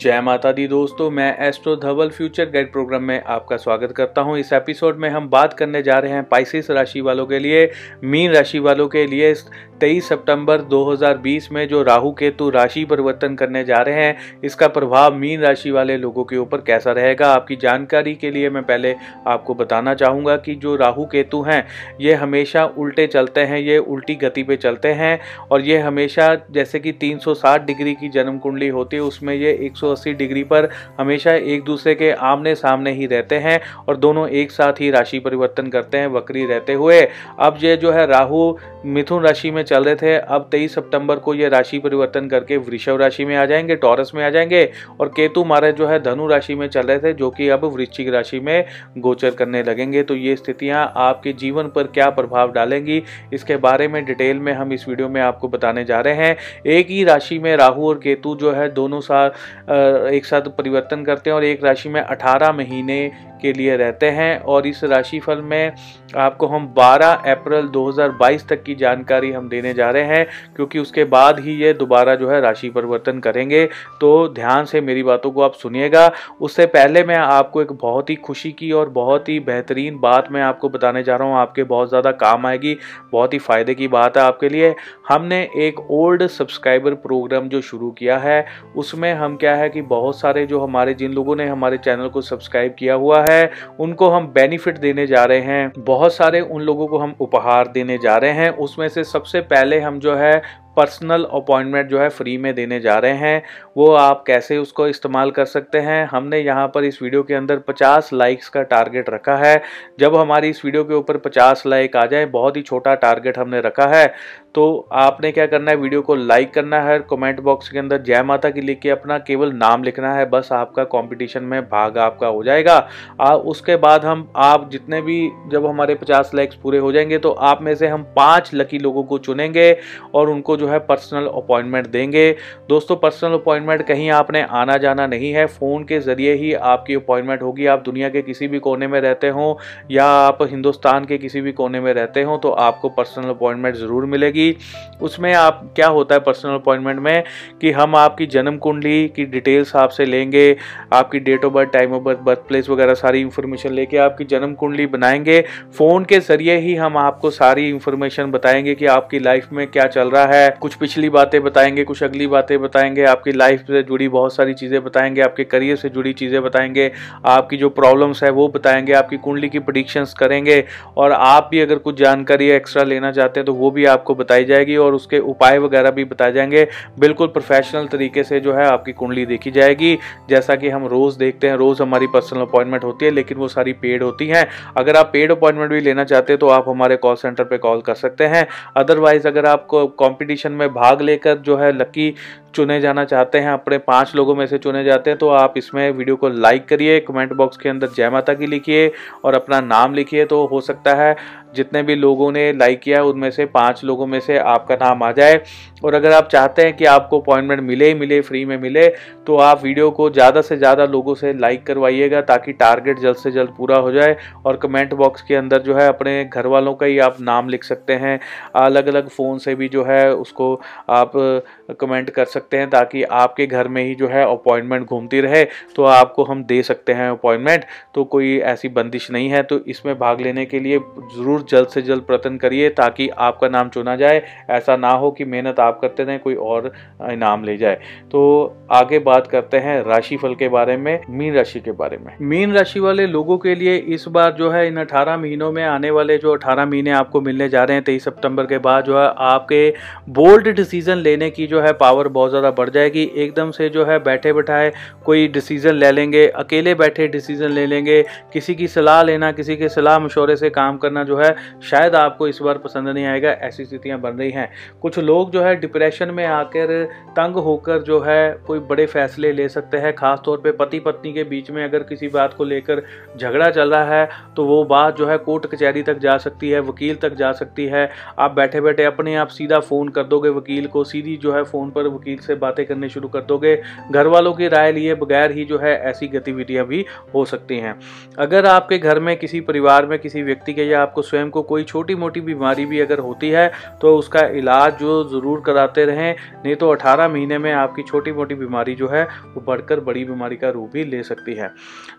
जय माता दी दोस्तों, मैं Astro Dhaval future guide program में आपका स्वागत करता हूँ। इस एपिसोड में हम बात करने जा रहे हैं पाइसिस राशि वालों के लिए, मीन राशि वालों के लिए 23 सितंबर 2020 में जो राहु केतु राशि परिवर्तन करने जा रहे हैं, इसका प्रभाव मीन राशि वाले लोगों के ऊपर कैसा रहेगा? आपकी जानकारी के लिए मैं पहले आपको बताना चाहूँगा कि जो राहु केतु हैं, ये हमेशा उल्टे चलते हैं, ये उल्टी गति पे चलते हैं और ये हमेशा जैसे कि 360 डिग्री की जन्म कुंडली होती है, उसमें ये 180 डिग्री पर हमेशा एक दूसरे के आमने सामने ही रहते हैं और दोनों एक साथ ही राशि परिवर्तन करते हैं, वक्री रहते हुए। अब ये जो है राहु मिथुन राशि में चल रहे थे। अब 23 सितंबर को ये राशि परिवर्तन करके वृषभ राशि में आ जाएँगे, टॉरस में आ जाएँगे और केतु महाराज जो है धनु राशि में चल रहे थे, जो कि अब वृश्चिक राशि में गोचर करने लगेंगे। तो ये स्थितियाँ आपके जीवन पर क्या प्रभाव डालेंगी, इसके बारे में डिटेल में हम इस वीडियो में आपको बताने जा रहे हैं। एक ही राशि में राहु और केतु जो है, दोनों साल एक साथ परिवर्तन करते हैं और एक राशि में अठारह महीने के लिए रहते हैं और इस राशिफल में आपको हम 12 अप्रैल 2022 तक की जानकारी हम देने जा रहे हैं, क्योंकि उसके बाद ही ये दोबारा जो है राशि परिवर्तन करेंगे। तो ध्यान से मेरी बातों को आप सुनिएगा। उससे पहले मैं आपको एक बहुत ही खुशी की और बहुत ही बेहतरीन बात मैं आपको बताने जा रहा हूँ। आपके बहुत ज़्यादा काम आएगी, बहुत ही फ़ायदे की बात है आपके लिए। हमने एक ओल्ड सब्सक्राइबर प्रोग्राम जो शुरू किया है, उसमें हम क्या है कि बहुत सारे जो हमारे जिन लोगों ने हमारे चैनल को सब्सक्राइब किया हुआ है उनको हम बेनिफिट देने जा रहे हैं। बहुत सारे उन लोगों को हम उपहार देने जा रहे हैं। उसमें से सबसे पहले हम जो है पर्सनल अपॉइंटमेंट जो है फ्री में देने जा रहे हैं। वो आप कैसे उसको इस्तेमाल कर सकते हैं? हमने यहाँ पर इस वीडियो के अंदर 50 लाइक्स का टारगेट रखा है। जब हमारी इस वीडियो के ऊपर 50 लाइक आ जाए बहुत ही छोटा टारगेट हमने रखा है। तो आपने क्या करना है? वीडियो को लाइक करना है। कमेंट बॉक्स के अंदर जय माता की लिख के अपना केवल नाम लिखना है। बस आपका कंपटीशन में भाग आपका हो जाएगा। आ, उसके बाद हम आप जितने भी जब हमारे पचास लाइक्स पूरे हो जाएँगे तो आप में से हम पाँच लकी लोगों को चुनेंगे और उनको जो है पर्सनल अपॉइंटमेंट देंगे। दोस्तों पर्सनल अपॉइंटमेंट कहीं आपने आना जाना नहीं है। फ़ोन के ज़रिए ही आपकी अपॉइंटमेंट होगी। आप दुनिया के किसी भी कोने में रहते हो या आप हिंदुस्तान के किसी भी कोने में रहते हो तो आपको पर्सनल अपॉइंटमेंट ज़रूर मिलेगी। उसमें आप, क्या होता है पर्सनल अपॉइंटमेंट में? कि हम आपकी जन्म कुंडली की डिटेल्स आपसे लेंगे, आपकी date of birth time of birth birth place वगैरह सारी इंफॉर्मेशन लेके आपकी जन्म कुंडली बनाएँगे। फ़ोन के ज़रिए ही हम आपको सारी इंफॉर्मेशन बताएँगे कि आपकी लाइफ में क्या चल रहा है। कुछ पिछली बातें बताएँगे, कुछ अगली बातें बताएँगे, आपकी लाइफ से जुड़ी बहुत सारी चीज़ें बताएँगे, आपके करियर से जुड़ी चीज़ें बताएँगे, आपकी जो प्रॉब्लम्स है वो बताएँगे, आपकी कुंडली की प्रडिक्शंस करेंगे और आप भी अगर कुछ जानकारी एक्स्ट्रा लेना चाहते हैं तो वो भी आपको बताई जाएगी और उसके उपाय वगैरह भी बताए जाएँगे। बिल्कुल प्रोफेशनल तरीके से जो है आपकी कुंडली देखी जाएगी। जैसा कि हम रोज़ देखते हैं, रोज़ हमारी पर्सनल अपॉइंटमेंट होती है, लेकिन वो सारी पेड होती हैं। अगर आप पेड अपॉइंटमेंट भी लेना चाहते हैं तो आप हमारे कॉल सेंटर पर कॉल कर सकते हैं। अदरवाइज़ अगर आपको कॉम्पिटिशन में भाग लेकर जो है लकी चुने जाना चाहते हैं, अपने पाँच लोगों में से चुने जाते हैं तो आप इसमें वीडियो को लाइक करिए, कमेंट बॉक्स के अंदर जय माता की लिखिए और अपना नाम लिखिए तो हो सकता है जितने भी लोगों ने लाइक किया उनमें से पाँच लोगों में से आपका नाम आ जाए। और अगर आप चाहते हैं कि आपको अपॉइंटमेंट मिले ही मिले, फ्री में मिले तो आप वीडियो को ज़्यादा से ज़्यादा लोगों से लाइक करवाइएगा, ताकि टारगेट जल्द से जल्द पूरा हो जाए और कमेंट बॉक्स के अंदर जो है अपने घर वालों का ही आप नाम लिख सकते हैं। अलग अलग फ़ोन से भी जो है उसको आप कमेंट कर सकते हैं ताकि आपके घर में ही जो है अपॉइंटमेंट घूमती रहे तो आपको हम दे सकते हैं अपॉइंटमेंट। तो कोई ऐसी बंदिश नहीं है तो इसमें भाग लेने के लिए ज़रूर जल्द से जल्द प्रयत्न करिए ताकि आपका नाम चुना जाए। ऐसा ना हो कि मेहनत आप करते रहें, कोई और इनाम ले जाए। तो आगे बात करते हैं राशिफल के बारे में, मीन राशि के बारे में। मीन राशि वाले लोगों के लिए इस बार जो है इन अठारह महीनों में आने वाले जो अठारह महीने आपको मिलने जा रहे हैं, तेईस सितंबर के बाद जो है आपके बोल्ड डिसीज़न लेने की जो है पावर बहुत ज़्यादा बढ़ जाएगी। एकदम से जो है बैठे बैठाए कोई डिसीज़न ले लेंगे, अकेले बैठे डिसीज़न ले लेंगे, किसी की सलाह लेना, किसी के सलाह मशवरे से काम करना जो है, शायद आपको इस बार पसंद नहीं आएगा, ऐसी स्थितियाँ बन रही हैं। कुछ लोग जो है डिप्रेशन में आकर तंग होकर जो है कोई बड़े फैसले ले सकते हैं ख़ास तौर पे पति पत्नी के बीच में अगर किसी बात को लेकर झगड़ा चल रहा है तो वो बात जो है कोर्ट कचहरी तक जा सकती है, वकील तक जा सकती है। आप बैठे बैठे अपने आप सीधा फ़ोन कर दोगे वकील को, सीधी जो है फ़ोन पर वकील तरीके से बातें करनी शुरू कर दोगे। घर वालों की राय लिए बगैर ही जो है ऐसी गतिविधियाँ भी हो सकती हैं। अगर आपके घर में किसी परिवार में किसी व्यक्ति के या आपको स्वयं को कोई छोटी मोटी बीमारी भी अगर होती है तो उसका इलाज जो ज़रूर कराते रहें। नहीं तो 18 महीने में आपकी छोटी मोटी बीमारी जो है, वो बढ़कर बड़ी बीमारी का रूप भी ले सकती है।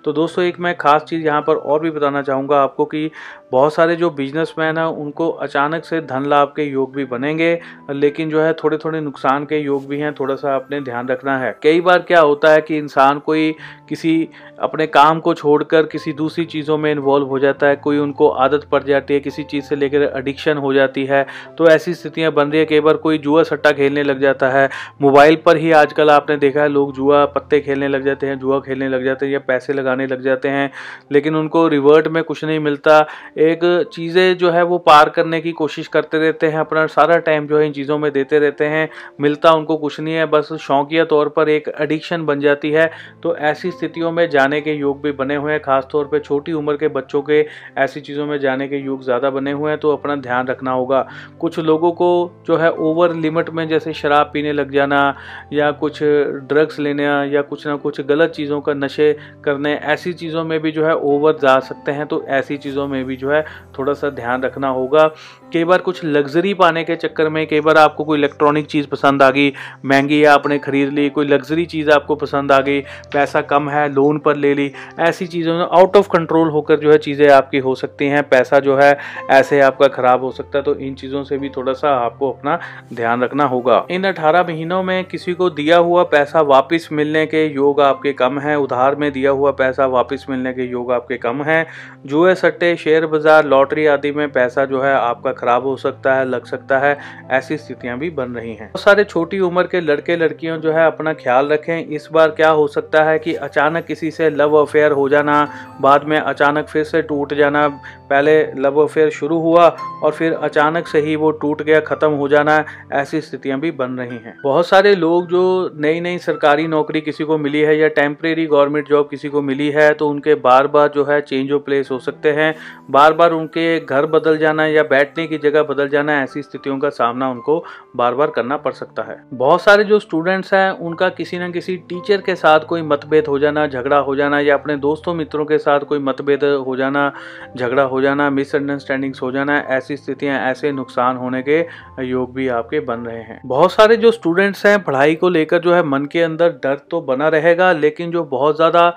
तो दोस्तों, एक मैं खास चीज़ यहाँ पर और भी बताना चाहूँगा आपको कि बहुत सारे जो बिजनेसमैन हैं, उनको अचानक से धन लाभ के योग भी बनेंगे, लेकिन जो है थोड़े थोड़े नुकसान के योग भी हैं। थोड़ा सा अपने ध्यान रखना है। कई बार क्या होता है कि इंसान कोई किसी, अपने काम को छोड़कर किसी दूसरी चीज़ों में इन्वॉल्व हो जाता है, कोई उनको आदत पड़ जाती है, किसी चीज़ से लेकर एडिक्शन हो जाती है तो ऐसी स्थितियाँ बन रही है, कई बार कोई जुआ सट्टा खेलने लग जाता है। मोबाइल पर ही आजकल आपने देखा है, लोग जुआ पत्ते खेलने लग जाते हैं, जुआ खेलने लग जाते हैं या पैसे लगाने लग जाते हैं, लेकिन उनको रिवर्ट में कुछ नहीं मिलता। एक चीज़ें जो है वो पार करने की कोशिश करते रहते हैं, अपना सारा टाइम जो है इन चीज़ों में देते रहते हैं, मिलता उनको कुछ नहीं है, बस शौकिया तौर पर एक एडिक्शन बन जाती है। तो ऐसी स्थितियों में जाने के योग भी बने हुए हैं, खासतौर पर छोटी उम्र के बच्चों के ऐसी चीज़ों में जाने के योग ज़्यादा बने हुए हैं तो अपना ध्यान रखना होगा। कुछ लोगों को जो है ओवर लिमिट में जैसे शराब पीने लग जाना या कुछ ड्रग्स लेना या कुछ ना कुछ गलत चीज़ों का नशे करने, ऐसी चीज़ों में भी जो है ओवर जा सकते हैं तो ऐसी चीज़ों में भी जो है थोड़ा सा ध्यान रखना होगा। कई बार कुछ लग्जरी पाने के चक्कर में कई बार आपको कोई इलेक्ट्रॉनिक चीज़ पसंद आ गई, महँगी है आपने खरीद ली, कोई लग्जरी चीज़ आपको पसंद आ गई, पैसा कम है लोन पर ले ली, ऐसी चीज़ों में आउट ऑफ़ कंट्रोल होकर जो है चीज़ें आपकी हो सकती हैं, पैसा जो है ऐसे आपका ख़राब हो सकता है तो इन चीज़ों से भी थोड़ा सा आपको अपना ध्यान रखना होगा। इन अठारह महीनों में किसी को दिया हुआ पैसा वापस मिलने के योग आपके कम है, उधार में दिया हुआ पैसा वापस मिलने के योग आपके कम है, जुए, सट्टे, शेयर बाज़ार, लॉटरी आदि में पैसा जो है आपका खराब हो सकता है, लग सकता है, ऐसी स्थितियाँ भी बन रही हैं। बहुत सारे छोटी उम्र के लड़के, लड़कियों जो है अपना ख्याल रखें, इस बार क्या हो सकता है कि अचानक किसी से लव अफेयर हो जाना, बाद में अचानक फिर से टूट जाना पहले लव अफेयर शुरू हुआ और फिर अचानक से ही वो टूट गया, ख़त्म हो जाना ऐसी स्थितियाँ भी बन रही हैं। बहुत सारे लोग जो नई नई सरकारी नौकरी किसी को मिली है या टेम्परेरी गवर्नमेंट जॉब किसी को मिली है तो उनके बार बार जो है चेंज ऑफ़ प्लेस हो सकते हैं। बार बार उनके घर बदल जाना या बैठने की जगह बदल जाना, ऐसी स्थितियों का सामना उनको बार बार करना पड़ सकता है। बहुत सारे जो स्टूडेंट्स हैं, उनका किसी न किसी टीचर के साथ कोई मतभेद हो जाना, झगड़ा हो जाना या अपने दोस्तों मित्रों के साथ कोई मतभेद हो जाना, झगड़ा हो जाना मिसअंडरस्टैंडिंग्स हो जाना, ऐसी स्थितियाँ, ऐसे नुकसान होने के योग भी आपके बन रहे हैं। बहुत सारे जो स्टूडेंट्स हैं, पढ़ाई को लेकर जो है मन के अंदर डर तो बना रहेगा, लेकिन जो बहुत ज़्यादा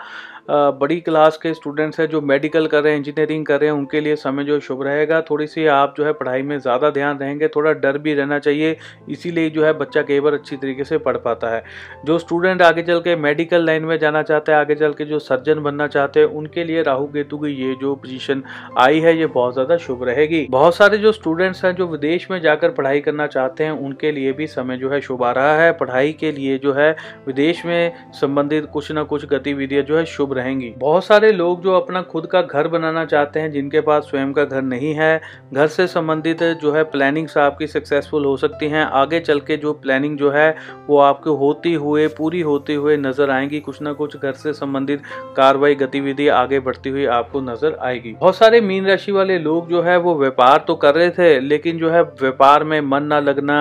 बड़ी क्लास के स्टूडेंट्स हैं जो मेडिकल कर रहे हैं, इंजीनियरिंग कर रहे हैं, उनके लिए समय जो शुभ रहेगा। थोड़ी सी आप जो है पढ़ाई में ज़्यादा ध्यान रहेंगे थोड़ा डर भी रहना चाहिए, इसीलिए जो है बच्चा कई बार अच्छी तरीके से पढ़ पाता है। जो स्टूडेंट आगे चल के मेडिकल लाइन में जाना चाहते हैं, आगे चल के जो सर्जन बनना चाहते हैं, उनके लिए राहु केतु की ये जो पोजिशन आई है, ये बहुत ज़्यादा शुभ रहेगी। बहुत सारे जो स्टूडेंट्स हैं, जो विदेश में जाकर पढ़ाई करना चाहते हैं, उनके लिए भी समय जो है शुभ आ रहा है। पढ़ाई के लिए जो है, विदेश में संबंधित कुछ ना कुछ गतिविधियाँ जो है शुभ रहेंगी। बहुत सारे लोग जो अपना खुद का घर बनाना चाहते हैं, जिनके पास स्वयं का घर नहीं है, घर से संबंधित जो है प्लानिंग्स आपकी सक्सेसफुल हो सकती हैं। आगे चल के जो प्लानिंग जो है, वो आपको होती हुए, पूरी होती हुए नज़र आएँगी। कुछ ना कुछ घर से संबंधित कार्रवाई गतिविधि आगे बढ़ती हुई आपको नज़र आएगी। बहुत सारे मीन राशि वाले लोग जो है, वो व्यापार तो कर रहे थे, लेकिन जो है व्यापार में मन ना लगना,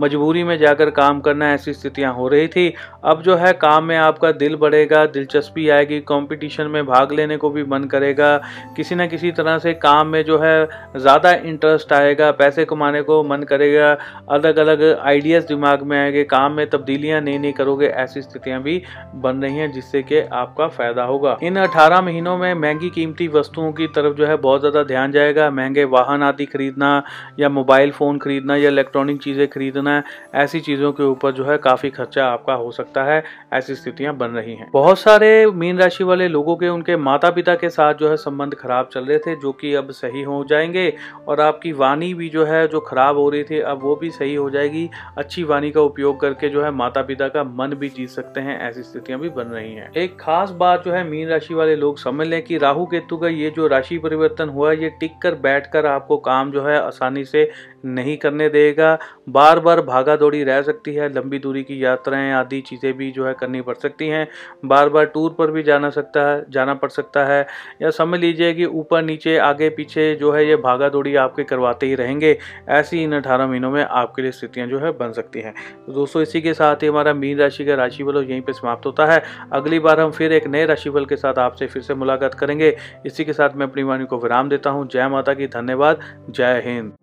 मजबूरी में जाकर काम करना, ऐसी स्थितियाँ हो रही थी। अब जो है काम में आपका दिल बढ़ेगा, दिलचस्पी आएगी कंपटीशन में भाग लेने को भी मन करेगा। किसी ना किसी तरह से काम में जो है, ज़्यादा इंटरेस्ट आएगा, पैसे कमाने को मन करेगा। अलग अलग आइडियाज़ दिमाग में आएँगे, काम में तब्दीलियाँ नहीं नहीं करोगे, ऐसी स्थितियाँ भी बन रही हैं, जिससे कि आपका फ़ायदा होगा। इन 18 महीनों में महँगी कीमती वस्तुओं की तरफ़ जो है, बहुत ज़्यादा ध्यान जाएगा। महँगे वाहन आदि खरीदना या मोबाइल फ़ोन खरीदना या इलेक्ट्रॉनिक चीज़ें खरीदना, ऐसी चीज़ों के ऊपर जो है, काफ़ी खर्चा आपका हो सकता है, ऐसी स्थितियाँ बन रही हैं। बहुत सारे मीन राशि वाले लोगों के, उनके माता पिता के साथ जो है संबंध खराब चल रहे थे, जो कि अब सही हो जाएँगे और आपकी वाणी भी जो है, जो खराब हो रही थी, अब वो भी सही हो जाएगी। अच्छी वाणी का उपयोग करके जो है माता पिता का मन भी जीत सकते हैं, ऐसी स्थितियाँ भी बन रही हैं। एक खास बात जो है, मीन राशि वाले लोग समझ लें कि राहु केतु का ये जो राशि परिवर्तन हुआ ये टिक कर बैठ कर आपको काम जो है आसानी से नहीं करने देगा। बार बार भागा दौड़ी रह सकती है, लंबी दूरी की यात्राएँ आदि चीज़ें भी जो है करनी पड़ सकती हैं। बार बार टूर पर भी जाना सकता है, जाना पड़ सकता है। या समझ लीजिए कि ऊपर, नीचे, आगे, पीछे जो है ये भागा दौड़ी आपके करवाते ही रहेंगे। ऐसी इन अठारह महीनों में आपके लिए स्थितियाँ जो है बन सकती हैं। तो दोस्तों, इसी के साथ ही हमारा मीन राशि का राशिफल यहीं पर समाप्त होता है। अगली बार हम फिर एक नए राशिफल के साथ आपसे फिर से मुलाकात करेंगे। इसी के साथ मैं अपनी वाणी को विराम देता हूँ। जय माता की धन्यवाद। जय हिंद।